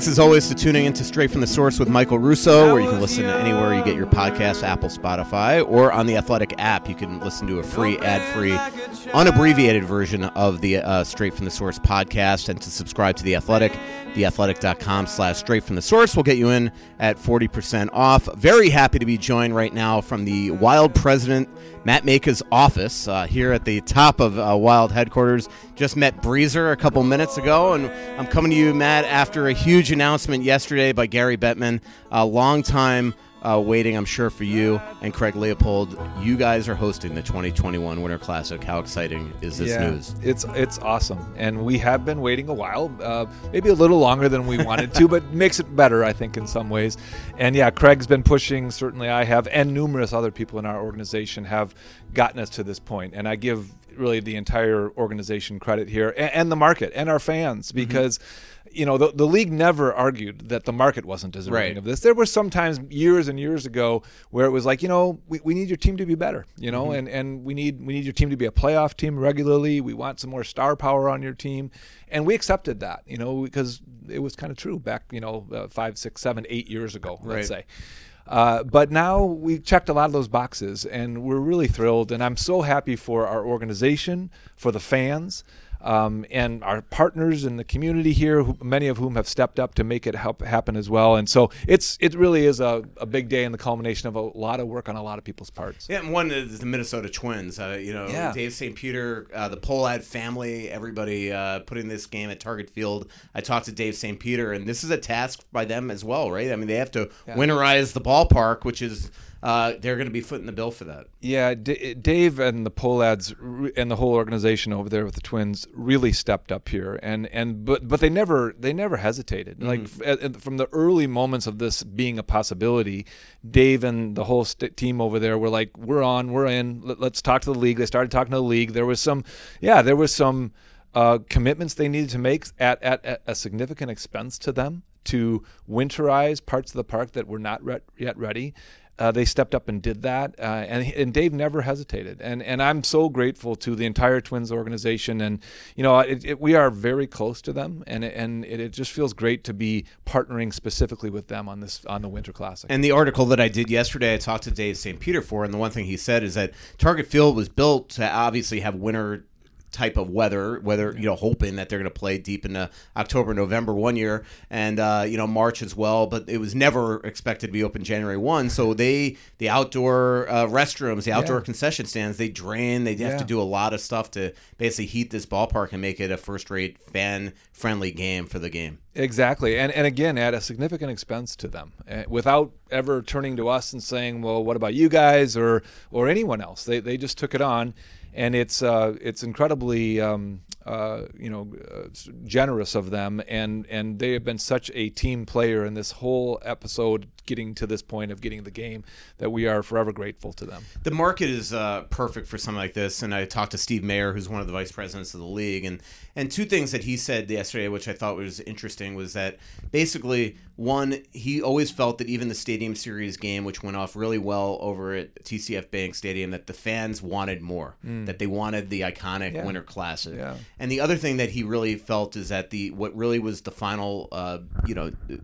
Thanks as always to tuning into Straight from the Source with Michael Russo, where you can listen to anywhere you get your podcast, Apple, Spotify, or on the Athletic app. You can listen to a free, ad-free, unabbreviated version of the uh, Straight from the Source podcast. And to subscribe to the Athletic, theathletic.com slash Straight from the Source will get you in at 40% off. Very happy to be joined right now from the Wild President Matt Majka's office uh, here at the top of uh, Wild headquarters. Just met Breezer a couple minutes ago, and I'm coming to you, Matt, after a huge announcement yesterday by Gary Bettman, a long time uh, waiting, I'm sure, for you and Craig Leopold. You guys are hosting the 2021 Winter Classic. How exciting is this yeah, news? It's it's awesome, and we have been waiting a while, uh, maybe a little longer than we wanted to, but makes it better, I think, in some ways. And yeah, Craig's been pushing. Certainly, I have, and numerous other people in our organization have gotten us to this point. And I give really the entire organization credit here, and, and the market, and our fans, because. Mm-hmm you know, the, the league never argued that the market wasn't deserving Right. of this. There were some times years and years ago where it was like, you know, we, we need your team to be better, you know, and, and we need we need your team to be a playoff team regularly. We want some more star power on your team, and we accepted that, you know, because it was kind of true back, you know, uh, five, six, seven, eight years ago, let's say. Uh, but now we checked a lot of those boxes, and we're really thrilled. And I'm so happy for our organization, for the fans, um, and our partners in the community here, who, many of whom have stepped up to make it help happen as well. And so it's it really is a, a big day and the culmination of a lot of work on a lot of people's parts. Yeah, and one is the Minnesota Twins. Uh, you know, Yeah. Dave St. Peter, uh, the Pohlad family, everybody uh, putting this game at Target Field. I talked to Dave St. Peter, and this is a task by them as well, right? I mean, they have to winterize the ballpark, which is uh, they're going to be footing the bill for that. Yeah, D- Dave and the Pohlads and the whole organization over there with the Twins really stepped up here, and and but but they never they never hesitated. Like f- from the early moments of this being a possibility, Dave and the whole st- team over there were like, "We're on, we're in. Let, let's talk to the league." They started talking to the league. There was some, yeah, there was some uh, commitments they needed to make at, at, at a significant expense to them to winterize parts of the park that were not re- yet ready. Uh, they stepped up and did that, uh, and and Dave never hesitated, and and I'm so grateful to the entire Twins organization, and you know it, it, we are very close to them, and and it, it just feels great to be partnering specifically with them on this on the Winter Classic. And the article that I did yesterday, I talked to Dave St. Peter for, and the one thing he said is that Target Field was built to obviously have winter type of weather, whether you know, hoping that they're going to play deep into October, November one year, and uh, you know March as well. But it was never expected to be open January one. So they the outdoor uh, restrooms, the outdoor Yeah. concession stands, they drain. They have Yeah. to do a lot of stuff to basically heat this ballpark and make it a first rate fan friendly game for the game. Exactly, and and again at a significant expense to them, uh, without ever turning to us and saying, "Well, what about you guys or or anyone else?" They they just took it on, and it's uh, it's incredibly um, uh, you know uh, generous of them, and and they have been such a team player in this whole episode, getting to this point of getting the game, that we are forever grateful to them. The market is uh, perfect for something like this, and I talked to Steve Mayer, who's one of the vice presidents of the league, and and two things that he said yesterday, which I thought was interesting, was that basically one, he always felt that even the Stadium Series game, which went off really well over at TCF Bank Stadium, that the fans wanted more, that they wanted the iconic Yeah. Winter Classic, Yeah. And the other thing that he really felt is that the what really was the final, uh, you know, uh,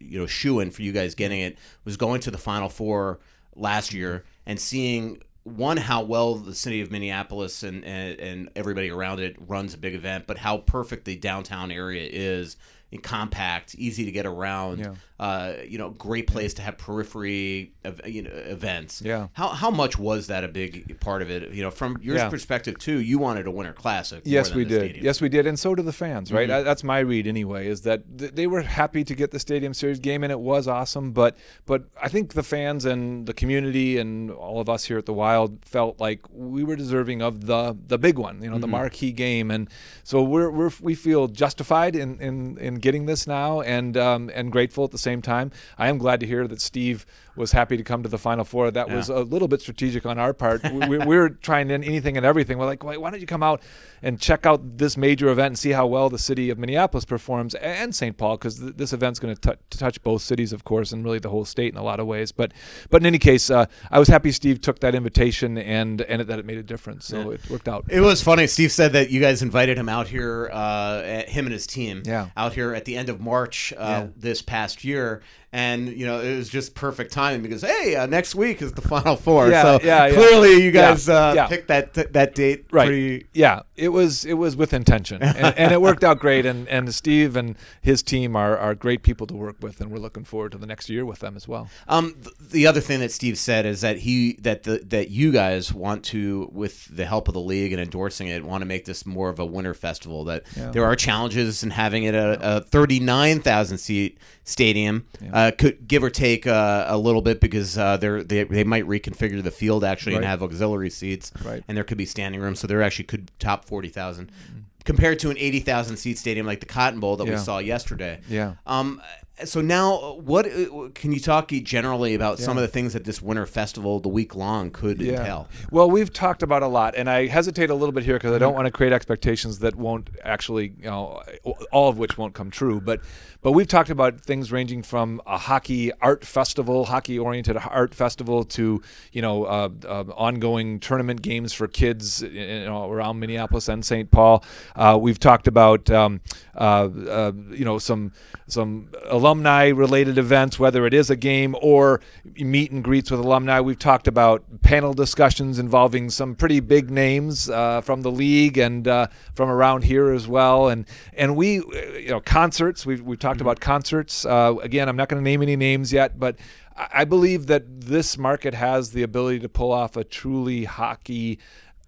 you know, shoe in for you guys getting it was going to the Final Four last year and seeing one how well the city of Minneapolis and, and and everybody around it runs a big event, but how perfect the downtown area is. Compact, easy to get around. Yeah. Uh, you know, great place to have periphery, of, you know, events. Yeah. How how much was that a big part of it? You know, from your Yeah. perspective too, you wanted a Winter Classic. Yes, we did. stadium. Yes, we did, and so did the fans. Right. Mhm. I- That's my read anyway. Is that th- they were happy to get the Stadium Series game, and it was awesome. But but I think the fans and the community and all of us here at the Wild felt like we were deserving of the the big one. You know, the Mhm. marquee game, and so we're, we're we feel justified in in, in getting this now, and um, and grateful at the same time. I am glad to hear that Steve was happy to come to the Final Four. That was a little bit strategic on our part. we, we, we were trying in anything and everything. We're like, why, why don't you come out and check out this major event and see how well the city of Minneapolis performs and St. Paul, because th- this event's going to touch both cities, of course, and really the whole state in a lot of ways. But but in any case, uh, I was happy Steve took that invitation and and that it made a difference. So Yeah. it worked out. It was funny. Steve said that you guys invited him out here, uh, him and his team, Yeah. out here at the end of March uh, Yeah. this past year, and you know it was just perfect timing because hey, uh, next week is the Final Four. Yeah, so yeah, yeah. clearly you Yeah, guys uh, yeah. picked that that date right pretty. yeah it was it was with intention and, and it worked out great and and steve and his team are, are great people to work with and we're looking forward to the next year with them as well Um, th- the other thing that Steve said is that he that the that you guys want to, with the help of the league and endorsing it, want to make this more of a winter festival. That Yeah. there are challenges in having it a, a thirty nine thousand seat stadium. Yeah. Uh, could give or take uh, a little bit because uh, they're, they they might reconfigure the field actually and Right. have auxiliary seats, Right. and there could be standing room, so there actually could top forty thousand. Compared to an eighty thousand seat stadium like the Cotton Bowl that we Yeah. saw yesterday, yeah um, so now, what uh, can you talk generally about some of the things that this winter festival, the week long, could entail? Well, we've talked about a lot, and I hesitate a little bit here because I Mm-hmm. don't want to create expectations that won't actually, you know, all of which won't come true. But, but we've talked about things ranging from a hockey art festival, hockey-oriented art festival, to you know, uh, uh, ongoing tournament games for kids, you know, around Minneapolis and St. Paul. Uh, we've talked about, um, uh, uh, you know, some some alumni-related events, whether it is a game or meet and greets with alumni. We've talked about panel discussions involving some pretty big names uh, from the league and uh, from around here as well. And and we, uh, you know, concerts. We've we've talked about concerts. Uh, again, I'm not going to name any names yet, but. I believe that this market has the ability to pull off a truly hockey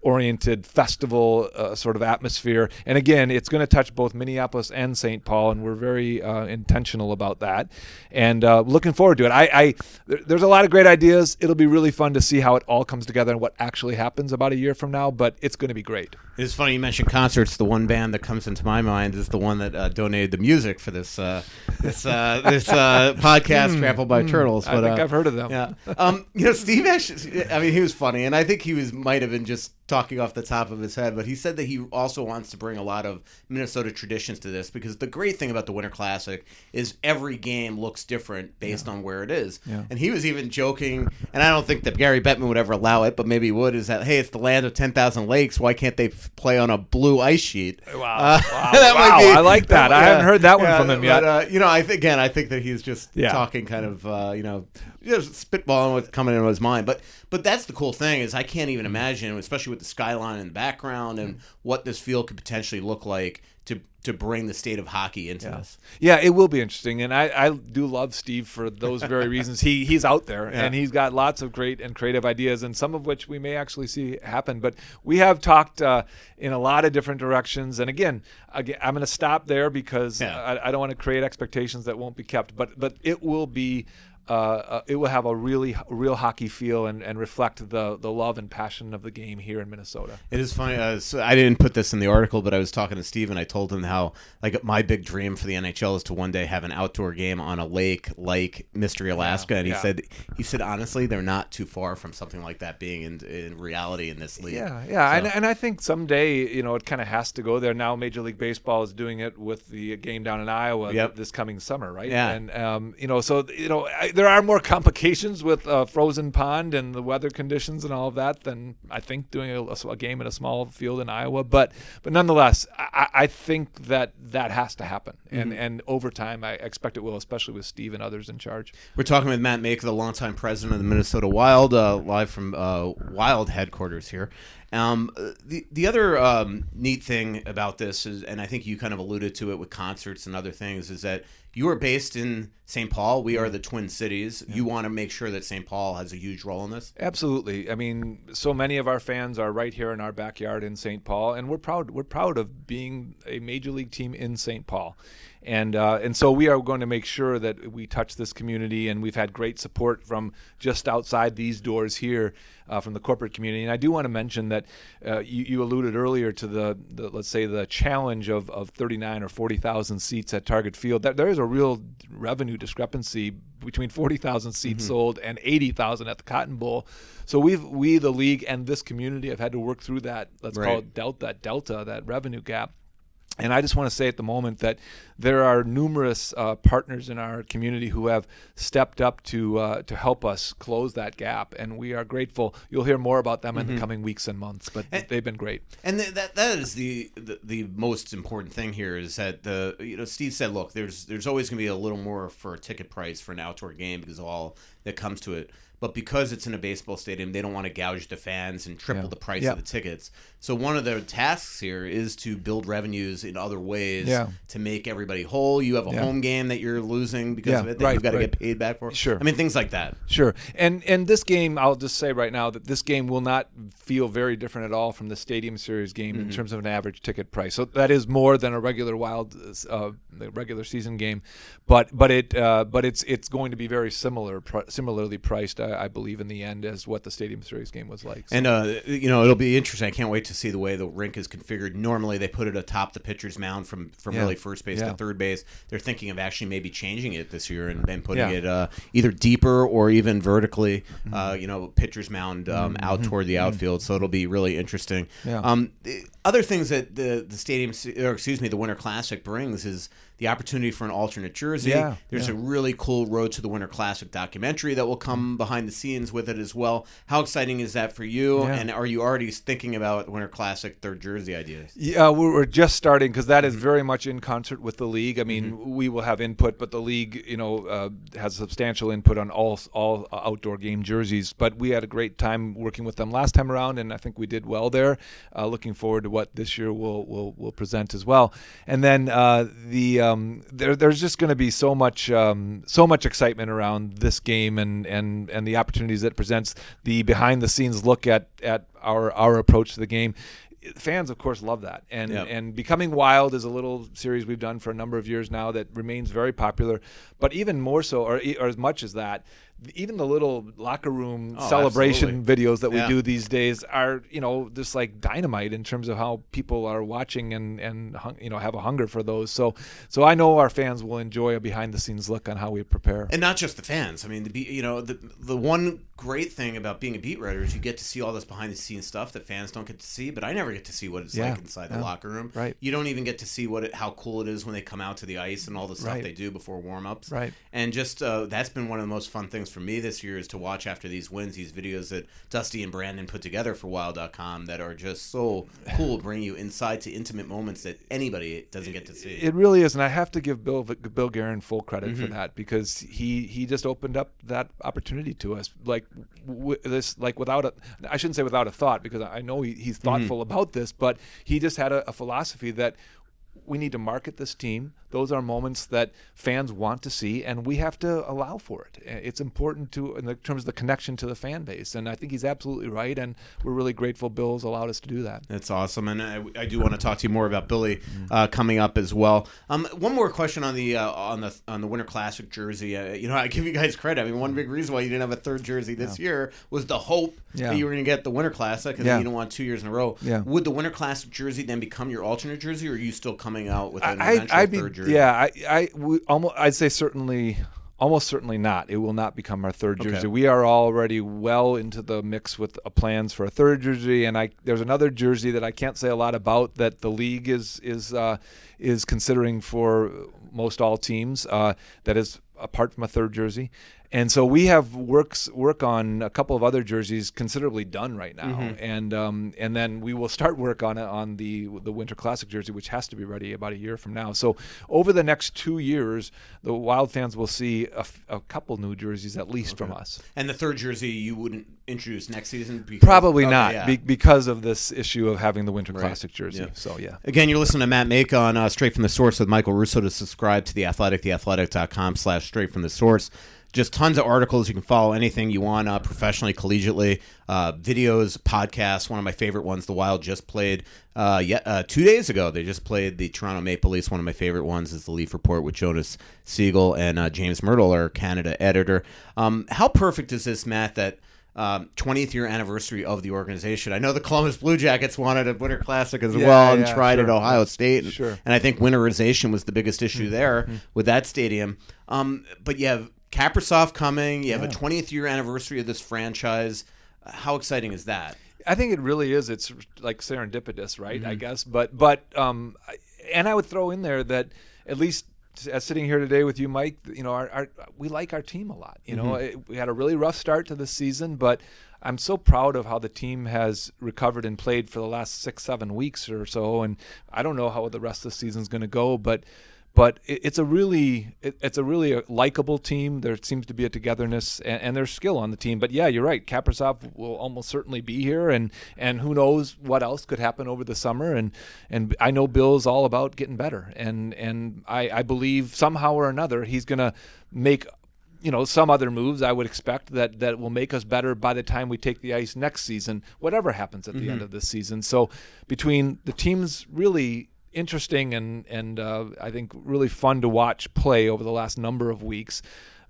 oriented festival uh, sort of atmosphere. And again, it's going to touch both Minneapolis and St. Paul, and we're very uh, intentional about that. And uh, looking forward to it. I, I there's a lot of great ideas. It'll be really fun to see how it all comes together and what actually happens about a year from now. But it's going to be great. It's funny you mentioned concerts. The one band that comes into my mind is the one that uh, donated the music for this uh, this uh, this uh, podcast, Trampled by Turtles. Hmm. I think I've heard of them. Yeah, um, you know, Steve actually. I mean, he was funny, and I think he was might have been just talking off the top of his head, but he said that he also wants to bring a lot of Minnesota traditions to this because the great thing about the Winter Classic is every game looks different based on where it is. Yeah. And he was even joking, and I don't think that Gary Bettman would ever allow it, but maybe he would. Is that hey, it's the land of ten thousand lakes? Why can't they f- play on a blue ice sheet? Wow. Uh, Wow. Wow, be- I like that. I haven't heard that one from him but, yet. Uh, you know, I think again, I think that he's just Yeah. talking kind of uh, you know just spitballing what's coming into his mind. But but that's the cool thing is I can't even imagine, especially with the skyline in the background and what this field could potentially look like to to bring the state of hockey into this. Yeah, it will be interesting, and I, I do love Steve for those very reasons. He he's out there, and he's got lots of great and creative ideas, and some of which we may actually see happen. But we have talked uh, in a lot of different directions, and again, again I'm going to stop there because Yeah. I, I don't want to create expectations that won't be kept. But but it will be. Uh, uh, it will have a really real hockey feel and, and reflect the, the love and passion of the game here in Minnesota. It is funny. Uh, so I didn't put this in the article, but I was talking to Steve and I told him how like my big dream for the NHL is to one day have an outdoor game on a lake like Mystery Alaska. and he yeah. said he said honestly they're not too far from something like that being in, in reality in this league. Yeah, yeah, So- and, and I think someday you know it kind of has to go there. Now Major League Baseball is doing it with the game down in Iowa Yep. this coming summer, right? Yeah. and um, you know, so you know, I, there are more complications with a frozen pond and the weather conditions and all of that than I think doing a, a game in a small field in Iowa. But but nonetheless, I, I think that that has to happen, and Mm-hmm. and over time, I expect it will, especially with Steve and others in charge. We're talking with Matt Majka, the longtime president of the Minnesota Wild, uh, live from uh, Wild headquarters here. Um, uh, the the other um, neat thing about this is, and I think you kind of alluded to it with concerts and other things, is that you are based in St. Paul. We are the Twin Cities. You want to make sure that St. Paul has a huge role in this. Absolutely. I mean, so many of our fans are right here in our backyard in St. Paul, and we're proud. We're proud of being a major league team in St. Paul, and uh, and so we are going to make sure that we touch this community, and we've had great support from just outside these doors here. Uh, from the corporate community, and I do want to mention that uh, you, you alluded earlier to the, the let's say the challenge of, of 39 or 40 thousand seats at Target Field. That there is a real revenue discrepancy between 40,000 seats sold and 80,000 at the Cotton Bowl. So we've we the league and this community have had to work through that. Let's call it delta, that delta, that revenue gap. And I just want to say at the moment that there are numerous uh, partners in our community who have stepped up to uh, to help us close that gap, and we are grateful. You'll hear more about them in the coming weeks and months, but they've been great. And th- that that is the, the the most important thing here is that the you know Steve said, look, there's there's always going to be a little more for a ticket price for an outdoor game because of all that comes to it. But because it's in a baseball stadium, they don't want to gouge the fans and triple Yeah. the price Yeah. of the tickets. So one of their tasks here is to build revenues in other ways Yeah. to make everybody whole. You have a home game that you're losing because of it that right, you've got to right. get paid back for. Sure. I mean things like that. Sure, and and this game, I'll just say right now that this game will not feel very different at all from the Stadium Series game in terms of an average ticket price. So that is more than a regular Wild, uh, the regular season game, but but it uh, but it's it's going to be very similar, pr- similarly priced, I, I believe, in the end as what the Stadium Series game was like. So- And uh, you know, it'll be interesting. I can't wait to see the way the rink is configured. Normally, they put it atop the pitcher's mound from from Yeah. really first base Yeah. to third base. They're thinking of actually maybe changing it this year and then putting Yeah. it uh, either deeper or even vertically. Mm-hmm. Uh, you know, pitcher's mound um, out toward the outfield. So it'll be really interesting. Yeah. Um, the other things that the the stadium, or excuse me, the Winter Classic brings is the opportunity for an alternate jersey. Yeah, There's yeah. a really cool Road to the Winter Classic documentary that will come behind the scenes with it as well. How exciting is that for you? Yeah. And are you already thinking about Winter Classic third jersey ideas? Yeah, we're we're just starting because that is very much in concert with the league. I mean, we will have input, but the league, you know, uh, has substantial input on all all outdoor game jerseys. But we had a great time working with them last time around, and I think we did well there. Uh, looking forward to what this year will will will present as well. And then uh, the um, there, there's just going to be so much um, so much excitement around this game and and and the opportunities that it presents. The behind the scenes look at at our our approach to the game fans of course love that and Yep. and becoming wild is a little series we've done for a number of years now that remains very popular but even more so or, or as much as that even the little locker room Oh, celebration videos that we Yeah. do these days are you know just like dynamite in terms of how people are watching and and you know have a hunger for those so so I know our fans will enjoy a behind the scenes look on how we prepare And not just the fans. I mean, the you know the the one great thing about being a beat writer is you get to see all this behind the scenes stuff that fans don't get to see. But I never get to see what it's Yeah, like inside the locker room. Right. You don't even get to see what it, how cool it is when they come out to the ice and all the stuff Right. they do before warm ups. Right. And just uh, that's been one of the most fun things for me this year is to watch after these wins these videos that Dusty and Brandon put together for Wild.com that are just so cool, bring you inside to intimate moments that anybody doesn't get to see. It really is, and I have to give Bill Bill Guerin full credit Mm-hmm. for that because he he just opened up that opportunity to us, like w- this, like without a, I shouldn't say without a thought because I know he, he's Mm-hmm. thoughtful about this, but he just had a, a philosophy that we need to market this team. Those are moments that fans want to see, and we have to allow for it. It's important to, in the terms of the connection to the fan base, and I think he's absolutely right. And we're really grateful Bill's allowed us to do that. That's awesome, and I, I do want to talk to you more about Billy uh, coming up as well. Um, one more question on the uh, on the on the Winter Classic jersey. Uh, you know, I give you guys credit. I mean, one big reason why you didn't have a third jersey this year was the hope Yeah. that you were going to get the Winter Classic, and Yeah. you don't want two years in a row. Yeah. Would the Winter Classic jersey then become your alternate jersey, or are you still coming out with an I, eventual I'd third jersey? Yeah, I, I we almost, I'd say certainly, almost certainly not. It will not become our third Okay. jersey. We are already well into the mix with uh, plans for a third jersey, and I there's another jersey that I can't say a lot about that the league is is uh, is considering for most all teams uh, that is apart from a third jersey. And so we have works work on a couple of other jerseys considerably done right now, Mm-hmm. and um, and then we will start work on it on the the Winter Classic jersey, which has to be ready about a year from now. So over the next two years, the Wild fans will see a, f- a couple new jerseys at least from us. And the third jersey you wouldn't introduce next season? Because, Probably Okay, not yeah. be, because of this issue of having the Winter Classic jersey. Yeah. So yeah. Again, you're listening to Matt Majka on uh, Straight from the Source with Michael Russo. To subscribe to The Athletic, theathletic.com slash straight from the source. Just tons of articles. You can follow anything you want uh, professionally, collegiately. Uh, videos, podcasts. One of my favorite ones, The Wild just played uh, yet, uh, two days ago. They just played the Toronto Maple Leafs. One of my favorite ones is The Leaf Report with Jonas Siegel and uh, James Mirtle, our Canada editor. Um, how perfect is this, Matt, that um, 20th year anniversary of the organization. I know the Columbus Blue Jackets wanted a Winter Classic as Yeah, well and yeah, tried sure. at Ohio State. And, Sure. Mm-hmm. and I think winterization was the biggest issue there with that stadium. Um, but you have Kaprizov coming. You have a 20th year anniversary of this franchise. How exciting is that? I think it really is. It's like serendipitous, right? Mm-hmm. I guess, but but um, and I would throw in there that at least as sitting here today with you, Mike, you know, our, our we like our team a lot. You know, Mm-hmm. it, we had a really rough start to the season, but I'm so proud of how the team has recovered and played for the last six, seven weeks or so. And I don't know how the rest of the season's going to go, but but it, it's a really it, it's a really a likable team. There seems to be a togetherness and, and there's skill on the team. But yeah, you're right. Kaprizov will almost certainly be here, and and who knows what else could happen over the summer. And and I know Bill's all about getting better, and and I, I believe somehow or another he's gonna make you know some other moves I would expect that that will make us better by the time we take the ice next season whatever happens at the end mm-hmm. of this season so between the teams really interesting and and uh, I think really fun to watch play over the last number of weeks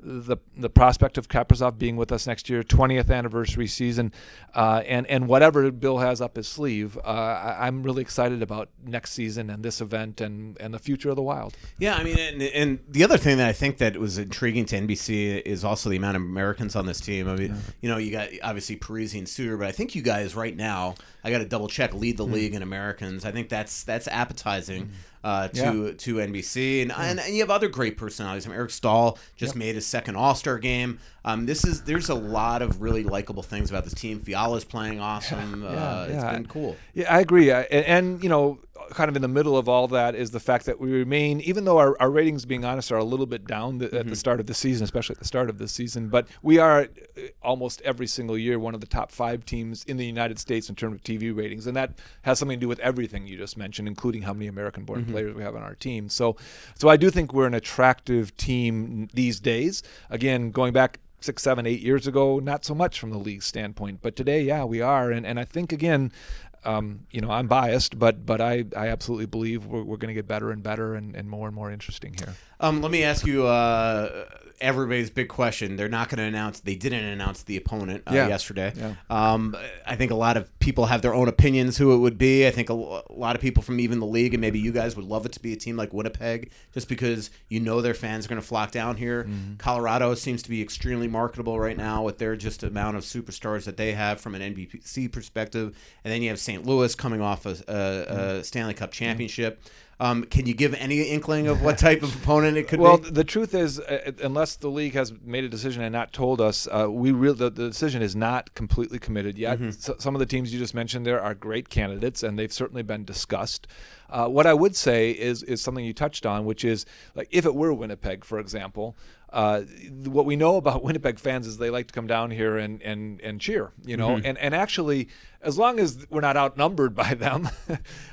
the the prospect of Kaprizov being with us next year, 20th anniversary season, uh, and and whatever Bill has up his sleeve, uh, I, I'm really excited about next season and this event and and the future of the Wild. Yeah, I mean, and, and the other thing that I think that was intriguing to NBC is also the amount of Americans on this team. I mean, you know, you got obviously Parise and Suter, but I think you guys right now, I got to double check, lead the league in Americans. I think that's that's appetizing. Uh, to to NBC and, and and you have other great personalities. I mean, Eric Staal just made his second All Star game. Um, this is there's a lot of really likable things about this team. Fiala's playing awesome. uh, It's been cool. Yeah, I agree. I, and, and you know, kind of in the middle of all that is the fact that we remain, even though our, our ratings, being honest, are a little bit down th- Mm-hmm. at the start of the season, especially at the start of the season, but we are uh, almost every single year one of the top five teams in the United States in terms of TV ratings, and that has something to do with everything you just mentioned, including how many American-born Mm-hmm. players we have on our team. So, so I do think we're an attractive team these days. Again, going back six, seven, eight years ago, not so much from the league standpoint. But today, yeah, we are. And, and I think, again, um, you know, I'm biased, but but I, I absolutely believe we're, we're going to get better and better and, and more and more interesting here. Um, let me ask you uh, everybody's big question. They're not going to announce. They didn't announce the opponent uh, Yeah. yesterday. Yeah. Um, I think a lot of people have their own opinions who it would be. I think a, a lot of people from even the league and maybe you guys would love it to be a team like Winnipeg, just because you know their fans are going to flock down here. Mm-hmm. Colorado seems to be extremely marketable right now with their just amount of superstars that they have from an NBC perspective, and then you have St. Louis coming off a, a, a Stanley Cup championship. Um, can you give any inkling of what type of opponent it could well, be? Well, the truth is, uh, unless the league has made a decision and not told us, uh, we real the, the decision is not completely committed yet. Mm-hmm. So, some of the teams you just mentioned there are great candidates, and they've certainly been discussed. Uh, what I would say is is something you touched on, which is like if it were Winnipeg, for example. Uh, what we know about Winnipeg fans is they like to come down here and and, and cheer, you know, Mm-hmm. and and actually, as long as we're not outnumbered by them,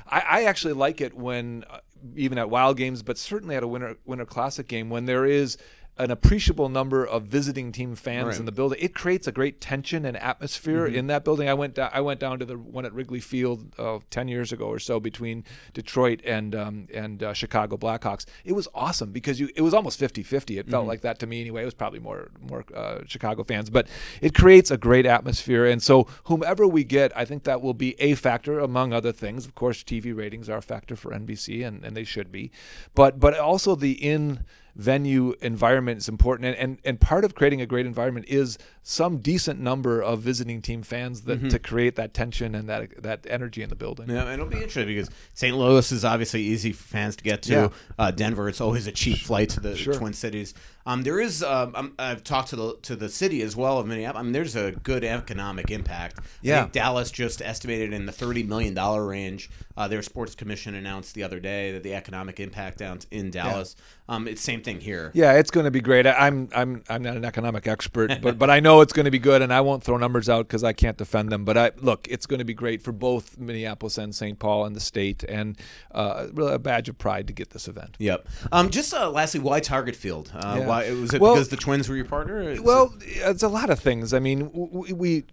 I, I actually like it when uh, even at Wild games, but certainly at a Winter Winter Classic game when there is an appreciable number of visiting team fans Right. in the building. It creates a great tension and atmosphere Mm-hmm. in that building. I went down, I went down to the one at Wrigley Field uh, ten years ago or so between Detroit and um, and uh, Chicago Blackhawks. It was awesome because you it was almost 50-50. It felt like that to me anyway. It was probably more more uh, Chicago fans, but it creates a great atmosphere. And so whomever we get, I think that will be a factor among other things. Of course, TV ratings are a factor for NBC, and, and they should be, but but also the in venue environment is important and, and and part of creating a great environment is some decent number of visiting team fans that to create that tension and that that energy in the building Yeah, and it'll be interesting because St. Louis is obviously easy for fans to get to. Yeah. Uh, Denver, it's always a cheap flight to the Sure. Twin Cities. Um, there is, um, um, I've talked to the to the city as well of Minneapolis. I mean, there's a good economic impact. I Yeah. think Dallas just estimated in the thirty million dollar range. Uh, their sports commission announced the other day that the economic impact down in Dallas. Um, it's same thing here. Yeah, it's going to be great. I- I'm I'm I'm not an economic expert, but but I know it's going to be good, and I won't throw numbers out because I can't defend them. But I look, it's going to be great for both Minneapolis and St. Paul and the state, and uh, really a badge of pride to get this event. Yep. Um, just uh, lastly, why Target Field? Uh, Yeah. Why was it Well- because the Twins were your partner? Well, it's a lot of things. I mean, w- we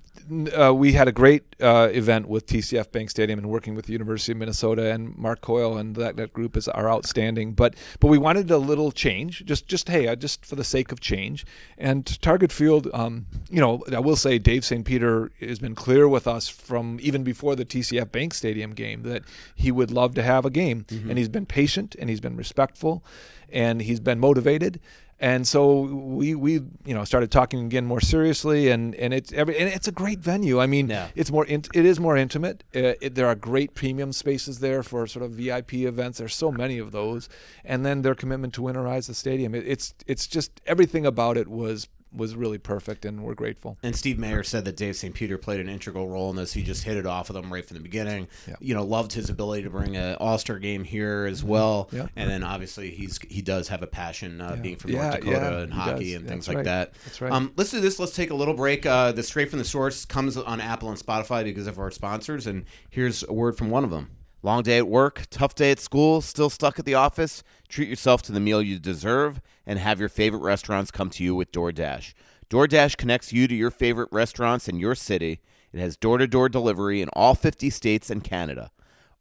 uh, we had a great uh, event with TCF Bank Stadium and working with the University of Minnesota and Mark Coyle and that, that group is are outstanding. But but we wanted a little change, just just hey, uh, just for the sake of change. And Target Field, um, you know, I will say Dave St. Peter has been clear with us from even before the TCF Bank Stadium game that he would love to have a game, and he's been patient and he's been respectful, and he's been motivated and so we we you know started talking again more seriously and and it's every and it's a great venue. I mean Yeah. it's more int- it is more intimate. Uh, it, there are great premium spaces there for sort of vip events. There's so many of those. And then their commitment to winterize the stadium. It, it's it's just everything about it was was really perfect and we're grateful And Steve Mayer said that Dave St. Peter played an integral role in this. He just hit it off with them right from the beginning. You know, loved his ability to bring an All Star game here as well. Mm-hmm. Yeah. And then obviously he's he does have a passion uh, being from Yeah, North Dakota yeah, and hockey and That's things like right. that. That's right. Um, let's do this. Let's take a little break. Uh, the straight from the source comes on Apple and Spotify because of our sponsors. And here's a word from one of them. Long day at work, tough day at school, still stuck at the office? Treat yourself to the meal you deserve and have your favorite restaurants come to you with DoorDash. DoorDash connects you to your favorite restaurants in your city. It has door to door delivery in all 50 states and Canada.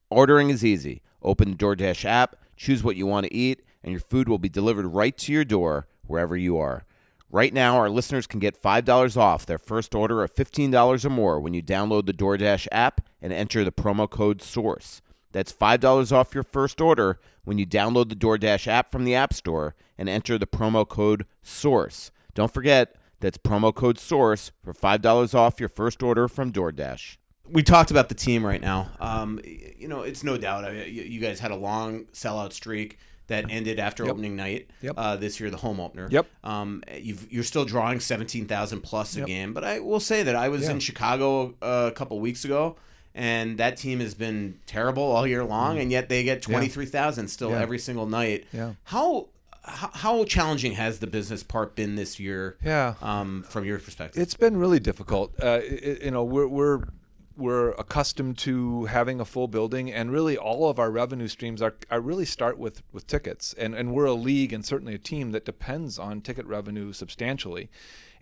Ordering is easy. Open the DoorDash app, choose what you want to eat, and your food will be delivered right to your door wherever you are. Right now, our listeners can get $5 off their first order of $15 or more when you download the DoorDash app and enter the promo code SOURCE. That's $5 off your first order when you download the DoorDash app from the App Store and enter the promo code SOURCE. Don't forget, that's promo code SOURCE for $5 off your first order from DoorDash. We talked about the team right now. Um, you know, it's no doubt. I mean, you, you guys had a long sellout streak that ended after opening night. Yep. Uh, this year, the home opener. Yep. Um, you've, you're still drawing seventeen thousand plus a Yep. game, but I will say that I was Yeah. in Chicago uh, a couple weeks ago, and that team has been terrible all year long, and yet they get twenty three thousand still Mm. Yeah. every single night. Yeah. How how challenging has the business part been this year? Yeah. Um, from your perspective. It's been really difficult. Uh, i you know, we're we're we're accustomed to having a full building, and really all of our revenue streams are, are really start with with tickets, and and we're a league and certainly a team that depends on ticket revenue substantially.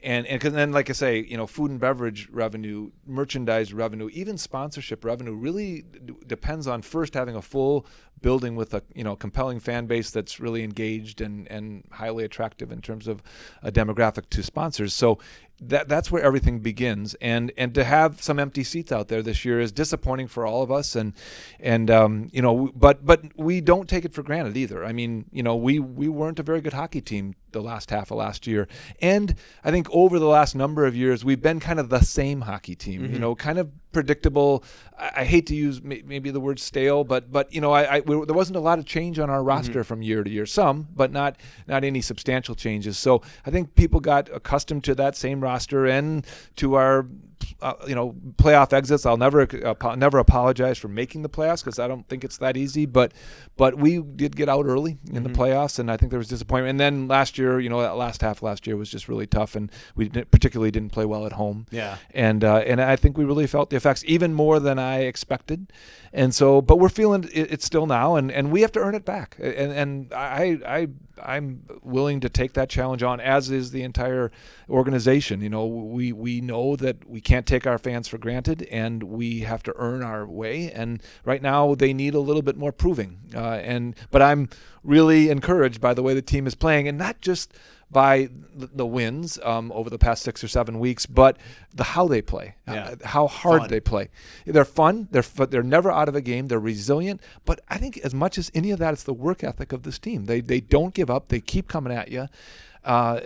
And, and 'cause then, like I say, you know, food and beverage revenue, merchandise revenue, even sponsorship revenue really d- depends on first having a full building with a you know compelling fan base that's really engaged and and highly attractive in terms of a demographic to sponsors. So that that's where everything begins. And and to have some empty seats out there this year is disappointing for all of us. And and um, you know, but but we don't take it for granted either. I mean, you know, we we weren't a very good hockey team the last half of last year, and I think over the last number of years we've been kind of the same hockey team. You know, kind of predictable. I, I hate to use may, maybe the word stale, but but you know, I, I we, there wasn't a lot of change on our mm-hmm. roster from year to year. Some, but not not any substantial changes. So I think people got accustomed to that same roster and to our uh, you know playoff exits. I'll never uh, never apologize for making the playoffs because I don't think it's that easy. But but we did get out early in the playoffs, and I think there was disappointment. And then last year, you know, that last half last year was just really tough, and we didn't, particularly didn't play well at home. Yeah. and uh, and I think we really felt the effects even more than I expected. And so, but we're feeling it, it still now, and, and we have to earn it back. And and I I I'm willing to take that challenge on, as is the entire organization. You know, we we know that we can't take our fans for granted, and we have to earn our way. And right now, they need a little bit more proving. Uh, and but I'm really encouraged by the way the team is playing, and not just by the, wins um, over the past six or seven weeks, but the how they play, Yeah. uh, how hard Fun. they play. They're fun. They're they're never out of a game. They're resilient. But I think as much as any of that, it's the work ethic of this team. They they don't give up. They keep coming at you. Uh,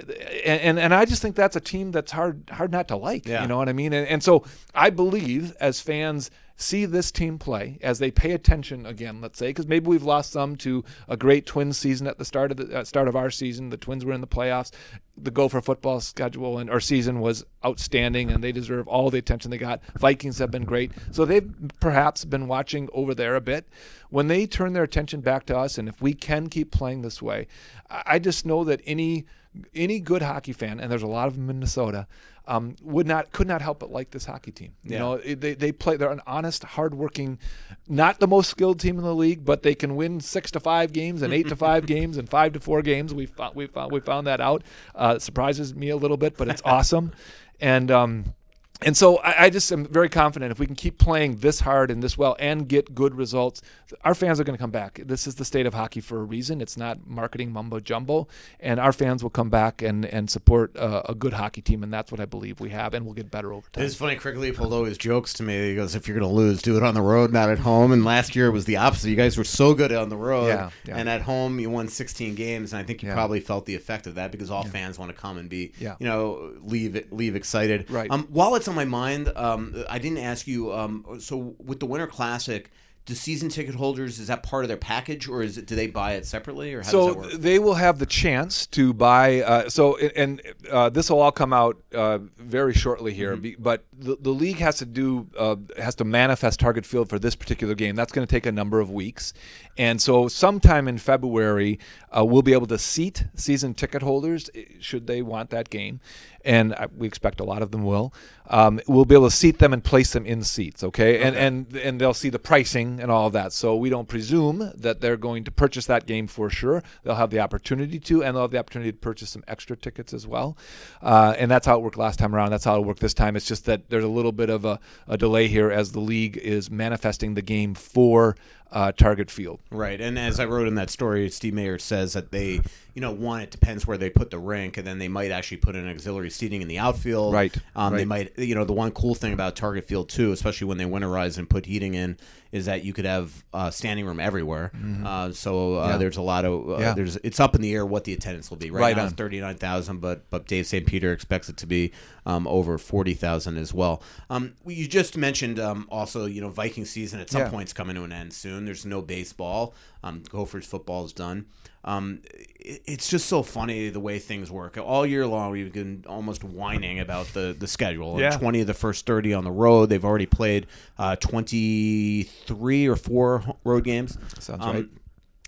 and, and I just think that's a team that's hard hard not to like. Yeah. You know what I mean? And, and so I believe as fans see this team play, as they pay attention again, let's say, because maybe we've lost some to a great Twins season at the start of the uh, start of our season. The Twins were in the playoffs. The Gopher football schedule and our season was outstanding, and they deserve all the attention they got. Vikings have been great, so they've perhaps been watching over there a bit. When they turn their attention back to us, and if we can keep playing this way, I I just know that any any good hockey fan, and there's a lot of them in Minnesota, um, would not could not help but like this hockey team. You Yeah. know, they they play. They're an honest, hardworking, not the most skilled team in the league, but they can win six to five games and eight to five games and five to four games. We found we found we found that out. Uh, surprises me a little bit, but it's awesome, and. Um, and so I, I just am very confident if we can keep playing this hard and this well and get good results, our fans are going to come back. This is the state of hockey for a reason. It's not marketing mumbo jumbo, and our fans will come back and and support uh, a good hockey team, and that's what I believe we have, and we'll get better over time. It's funny. Craig Leopold always jokes to me. He goes, "If you're going to lose, do it on the road, not at home." And last year it was the opposite. You guys were so good on the road, Yeah, yeah. and at home you won 16 games. And I think you Yeah. probably felt the effect of that because all fans want to come and be, Yeah. you know, leave leave excited. Right. Um, while it's on my mind, um, I didn't ask you. Um, so with the Winter Classic. Do season ticket holders is that part of their package, or is it do they buy it separately, or how so does that work? they will have the chance to buy. Uh, so and uh, this will all come out uh, very shortly here. Mm-hmm. But the, the league has to do uh, has to manifest target field for this particular game. That's going to take a number of weeks, and so sometime in February uh, we'll be able to seat season ticket holders eh, should they want that game, and we expect a lot of them will. Um, we'll be able to seat them and place them in seats. Okay, and and and they'll see the pricing and all of that. So we don't presume that they're going to purchase that game for sure. They'll have the opportunity to, and they'll have the opportunity to purchase some extra tickets as well. Uh, and that's how it worked last time around. That's how it worked this time. It's just that there's a little bit of a, a delay here as the league is manifesting the game for uh, target field. Right, and as I wrote in that story, Steve Mayer says that they, you know, one it depends where they put the rink, and then they might actually put an auxiliary seating in the outfield. Right, Um, They might, you know, the one cool thing about Target Field too, especially when they winterize and put heating in, is that you could have uh, standing room everywhere. Uh, so uh, Mm-hmm. Yeah. there's a lot of uh, Yeah. there's it's up in the air what the attendance will be. Right, Right now on. it's thirty nine thousand, but but Dave St. Peter expects it to be um, over forty thousand as well. Um, you just mentioned um, also, you know, Viking season at some Yeah. point it's coming to an end soon. There's no baseball. Um, Gophers football is done. Um, it- it's just so funny the way things work. All year long, we've been almost whining about the, the schedule. Yeah. 20 of the first 30 on the road. They've already played uh, 23 or 4 road games. Sounds Um, right.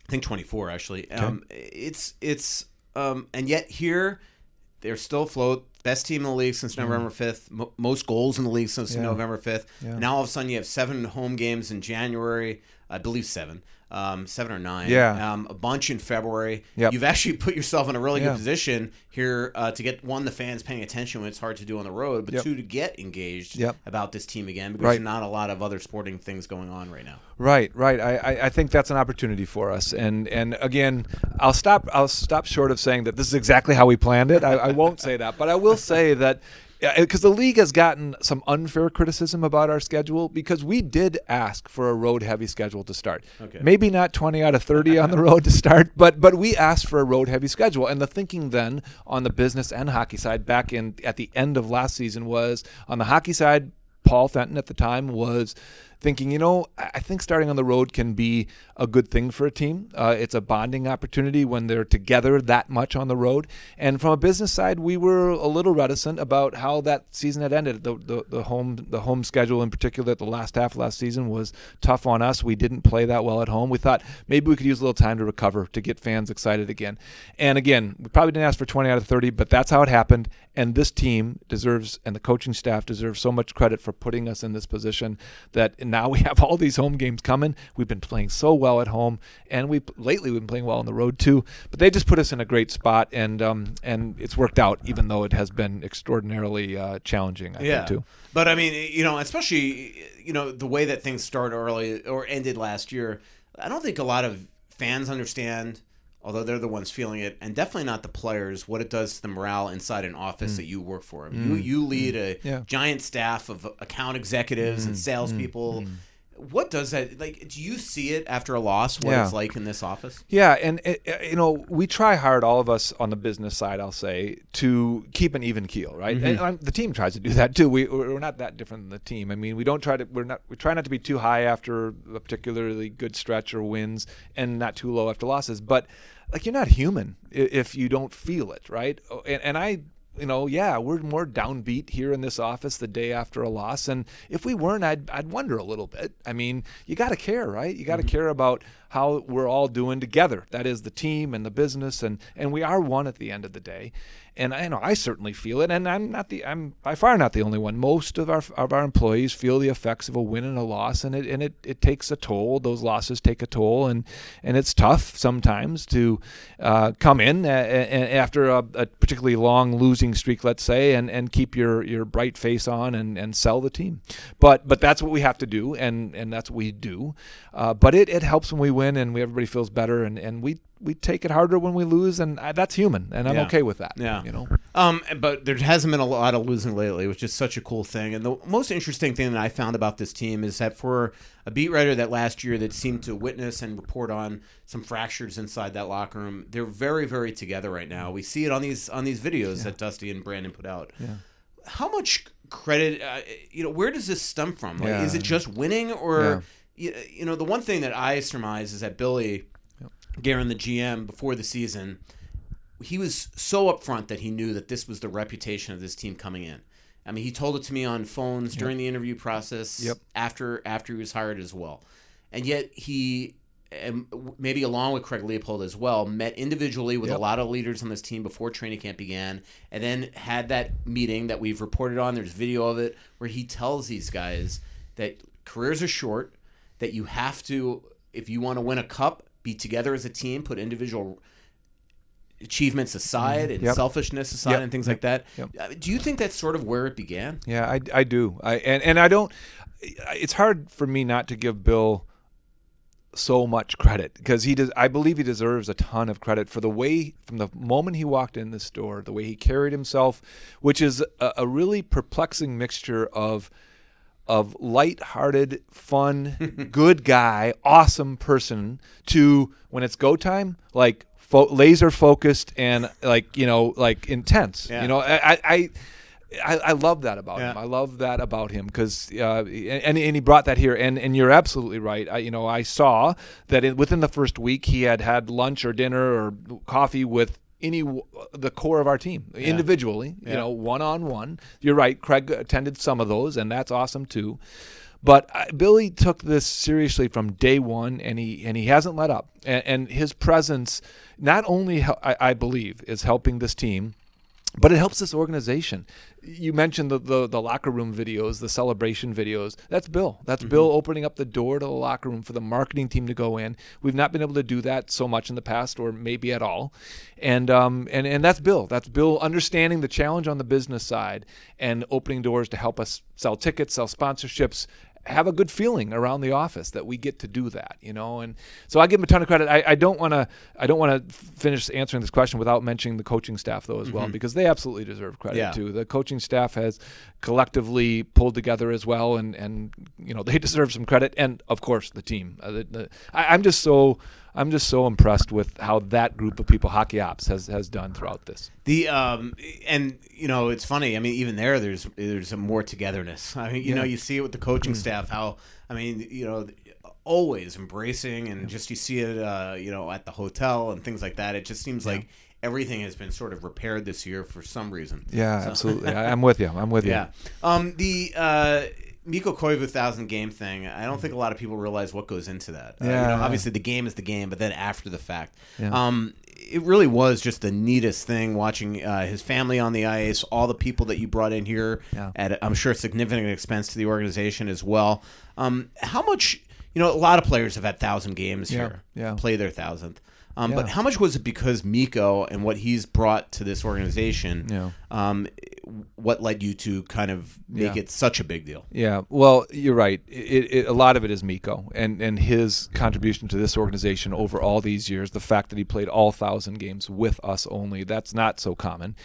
I think 24, actually. Um, it's, it's, um, and yet here, they're still afloat. Best team in the league since November 5th. Mo- most goals in the league since Yeah. November 5th. Yeah. Now all of a sudden you have seven home games in January. I believe seven. Um, seven or nine. Yeah. Um, a bunch in February. Yep. You've actually put yourself in a really Yeah. good position here uh, to get one, the fans paying attention when it's hard to do on the road, but Yep. two, to get engaged Yep. about this team again because Right. there's not a lot of other sporting things going on right now. Right, right. I, I, I think that's an opportunity for us, and and again, I'll stop. I'll stop short of saying that this is exactly how we planned it. I, I won't say that, but I will say that because the league has gotten some unfair criticism about our schedule because we did ask for a road heavy schedule to start. Okay. Maybe not 20 out of 30 on the road to start, but but we asked for a road heavy schedule. And the thinking then on the business and hockey side back in at the end of last season was on the hockey side Paul Fenton at the time was thinking, you know, I think starting on the road can be a good thing for a team. Uh, it's a bonding opportunity when they're together that much on the road. And from a business side, we were a little reticent about how that season had ended. The, the, the home the home schedule in particular, the last half last season was tough on us. We didn't play that well at home. We thought maybe we could use a little time to recover to get fans excited again. And again, we probably didn't ask for 20 out of 30, but that's how it happened. And this team deserves, and the coaching staff deserves so much credit for putting us in this position that now we have all these home games coming. We've been playing so well at home, and we lately we've been playing well on the road too. But they just put us in a great spot, and um, and it's worked out, even though it has been extraordinarily uh, challenging. I yeah. think too. But I mean, you know, especially you know the way that things started early or ended last year. I don't think a lot of fans understand although they're the ones feeling it, and definitely not the players, what it does to the morale inside an office mm. that you work for. Mm. You you lead a yeah. giant staff of account executives mm. and salespeople. What does that like? Do you see it after a loss? What Yeah. it's like in this office? Yeah, and it, uh, you know we try hard, all of us on the business side, I'll say, to keep an even keel, right? And um, the team tries to do that too. We we're not that different than the team. I mean, we don't try to we're not we try not to be too high after a particularly good stretch or wins, and not too low after losses. But like you're not human if you don't feel it, right? Oh, And, and I. You know, yeah, we're more downbeat here in this office the day after a loss, and if we weren't, I'd I'd wonder a little bit. I mean, you got to care, right? You got to mm-hmm. care about how we're all doing together. That is the team and the business, and and we are one at the end of the day. And I know I certainly feel it, and I'm not the I'm by far not the only one. Most of our of our employees feel the effects of a win and a loss, and it and it, it takes a toll. Those losses take a toll, and and it's tough sometimes to uh, come in a, a, after a, a particularly long losing streak, let's say, and, and keep your, your bright face on and, and sell the team. But but that's what we have to do, and, and that's what we do. Uh, but it, it helps when we win, and we, everybody feels better, and, and we we take it harder when we lose, and I, that's human, and I'm Yeah. okay with that. Yeah. you know. Um, but there hasn't been a lot of losing lately, which is such a cool thing. And the most interesting thing that I found about this team is that for a beat writer that last year that seemed to witness and report on some fractures inside that locker room, they're very, very together right now. We see it on these on these videos that Dusty and Brandon put out. Yeah. How much credit, uh, you know, where does this stem from? Like, Yeah. Is it just winning, or you, you know, the one thing that I surmise is that Billy. Guerin, the GM, before the season, he was so upfront that he knew that this was the reputation of this team coming in. I mean, he told it to me on phones during the interview process. Yep. After after he was hired as well, and yet he, and maybe along with Craig Leopold as well, met individually with a lot of leaders on this team before training camp began, and then had that meeting that we've reported on. There's video of it where he tells these guys that careers are short, that you have to, if you want to win a cup, be together as a team, put individual achievements aside and Mm-hmm. Yep. selfishness aside Yep. and things like that. Yep. Uh, Do you think that's sort of where it began? Yeah, I, I do. I and, and I don't. It's hard for me not to give Bill so much credit because he does. I believe he deserves a ton of credit for the way from the moment he walked in the store, the way he carried himself, which is a, a really perplexing mixture of of light-hearted, fun, good guy, awesome person to when it's go time, like fo- laser focused and like you know like intense. Yeah. You know, I. I I, I love that about him. I love that about him because uh, and, and he brought that here. And, and you're absolutely right. I, you know, I saw that in, within the first week he had had lunch or dinner or coffee with any the core of our team individually. You know, one on one. You're right. Craig attended some of those, and that's awesome too. But uh, Billy took this seriously from day one, and he and he hasn't let up. And, and his presence, not only I, I believe, is helping this team, but it helps this organization. You mentioned the, the, the locker room videos, the celebration videos. That's Bill. That's Bill opening up the door to the locker room for the marketing team to go in. We've not been able to do that so much in the past, or maybe at all. And um and, and that's Bill. That's Bill understanding the challenge on the business side and opening doors to help us sell tickets, sell sponsorships, have a good feeling around the office that we get to do that, you know. And so I give him a ton of credit. I, don't want to I don't want to finish answering this question without mentioning the coaching staff though as well because they absolutely deserve credit Yeah. too. The coaching staff has collectively pulled together as well, and and you know they deserve some credit, and of course the team. Uh, the, the, I, I'm just so I'm just so impressed with how that group of people, Hockey Ops, has has done throughout this. The um and you know it's funny. I mean, even there, there's there's a more togetherness. I mean, you know, you see it with the coaching staff. How I mean, you know, always embracing and just you see it, uh, you know, at the hotel and things like that. It just seems like everything has been sort of repaired this year for some reason. Yeah, absolutely. I, I'm with you. I'm with you. Yeah. Um, the uh, Mikko Koivu thousand game thing. I don't think a lot of people realize what goes into that. Uh, you Yeah. know, obviously the game is the game, but then after the fact, Yeah. um, it really was just the neatest thing watching uh, his family on the ice, all the people that you brought in here Yeah. at I'm sure significant expense to the organization as well. Um, how much? You know, a lot of players have had thousand games Yeah, here, yeah. play their thousandth. Um, But how much was it because Mikko and what he's brought to this organization? Yeah. Um, what led you to kind of make Yeah. it such a big deal? Yeah, well, you're right. It, it, a lot of it is Mikko and, and his contribution to this organization over all these years. The fact that he played all thousand games with us only, that's not so common.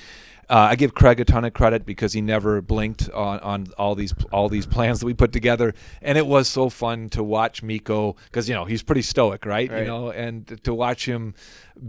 Uh, I give Craig a ton of credit because he never blinked on, on all these all these plans that we put together, and it was so fun to watch Mikko because you know he's pretty stoic, right? You know, and to watch him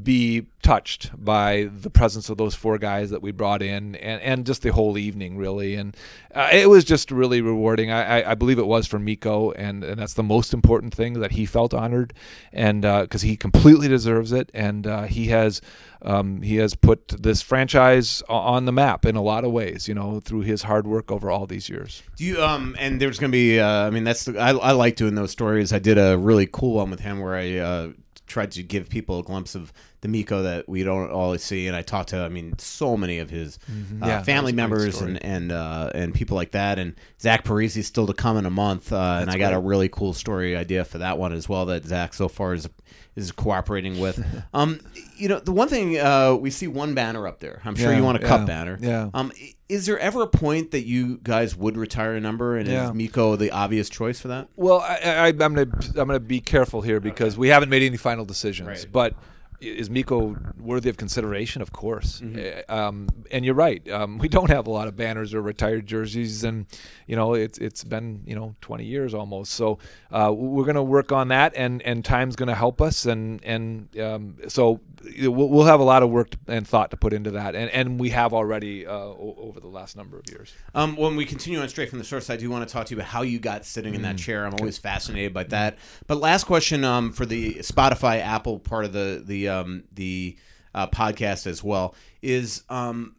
be touched by the presence of those four guys that we brought in and, and just the whole evening really. And uh, it was just really rewarding. I, I, I believe it was for Mikko and, and that's the most important thing that he felt honored and because he completely deserves it. And uh, he has um, he has put this franchise on the map in a lot of ways you know through his hard work over all these years Do you um and there's gonna be uh, I mean that's the, I I like doing those stories. I did a really cool one with him where I uh, tried to give people a glimpse of the Mikko that we don't always see, and I talked to I mean so many of his uh, Mm-hmm. Yeah, family was a great members and and uh, and people like that. And Zach Parise still to come in a month, uh, and I got a really cool story idea for that one as well that Zach so far is is cooperating with. um, you know the one thing uh, we see one banner up there. I'm sure Yeah, you want a cup yeah, banner. yeah. Um, is there ever a point that you guys would retire a number, and Yeah. is Mikko the obvious choice for that? Well, I, I, I'm gonna I'm gonna be careful here because we haven't made any final decisions. Right. But i- is Mikko worthy of consideration? Of course. Mm-hmm. Uh, Um, and you're right. Um, we don't have a lot of banners or retired jerseys, and you know it's it's been you know 20 years almost. So uh, we're gonna work on that, and and time's gonna help us, and and um, so we'll, we'll have a lot of work and thought to put into that, and and we have already uh, o- over the last number of years. Um, when we continue on straight from the source, I do want to talk to you about how you got sitting in Mm. that chair. I'm always fascinated by that. But last question um, for the Spotify Apple part of the the um, the uh, podcast as well is um,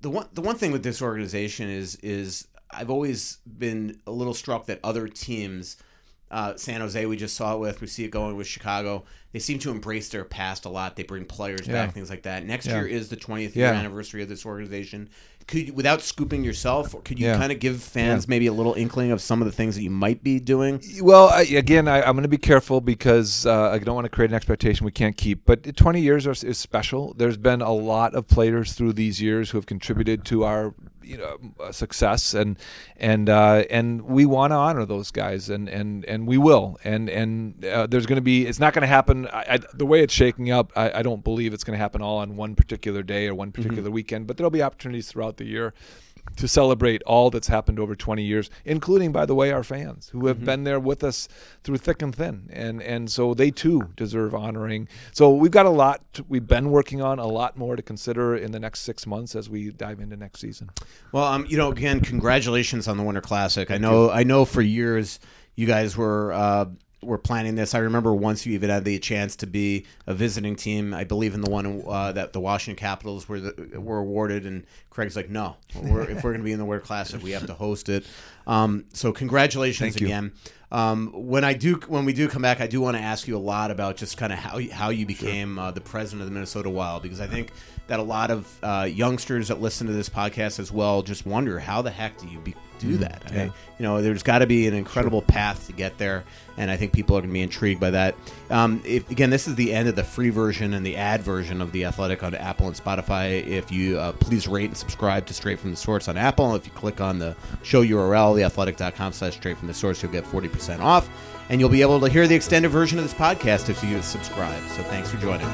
the one the one thing with this organization is is I've always been a little struck that other teams. Uh, San Jose, we just saw it with. We see it going with Chicago. They seem to embrace their past a lot. They bring players Yeah. back, things like that. Next Yeah. year is the 20th year Yeah. anniversary of this organization. Could you, without scooping yourself, could you Yeah. kind of give fans maybe a little inkling of some of the things that you might be doing? Well, I, again, I, I'm going to be careful because uh, I don't want to create an expectation we can't keep. But 20 years are, is special. There's been a lot of players through these years who have contributed to our you know uh, success, and and uh, and we want to honor those guys, and and and we will. And and uh, there's going to be. It's not going to happen. I, I, the way it's shaking up, I, I don't believe it's going to happen all on one particular day or one particular weekend. But there'll be opportunities throughout the year to celebrate all that's happened over 20 years, including, by the way, our fans who have been there with us through thick and thin, and and so they too deserve honoring. So we've got a lot. To, we've been working on a lot more to consider in the next six months as we dive into next season. Well, um, you know, again, congratulations on the Winter Classic. I know, I know, for years you guys were uh, were planning this. I remember once you even had the chance to be a visiting team. I believe in the one uh, that the Washington Capitals were the, were awarded, and Craig's like, no, we're, if we're going to be in the Winter Classic, we have to host it. Um, so congratulations again. Um, when I do, when we do come back, I do want to ask you a lot about just kind of how you, how you became uh, the president of the Minnesota Wild because I think that a lot of uh, youngsters that listen to this podcast as well just wonder how the heck do you be, do that? I- you know, there's got to be an incredible path to get there, and I think people are going to be intrigued by that. Um, if, again, this is the end of the free version and the ad version of the Athletic on Apple and Spotify. If you uh, please rate and subscribe to Straight from the Source on Apple, if you click on the show URL, theathletic.com slash straight from the source, you'll get 40% off, and you'll be able to hear the extended version of this podcast if you subscribe. So thanks for joining.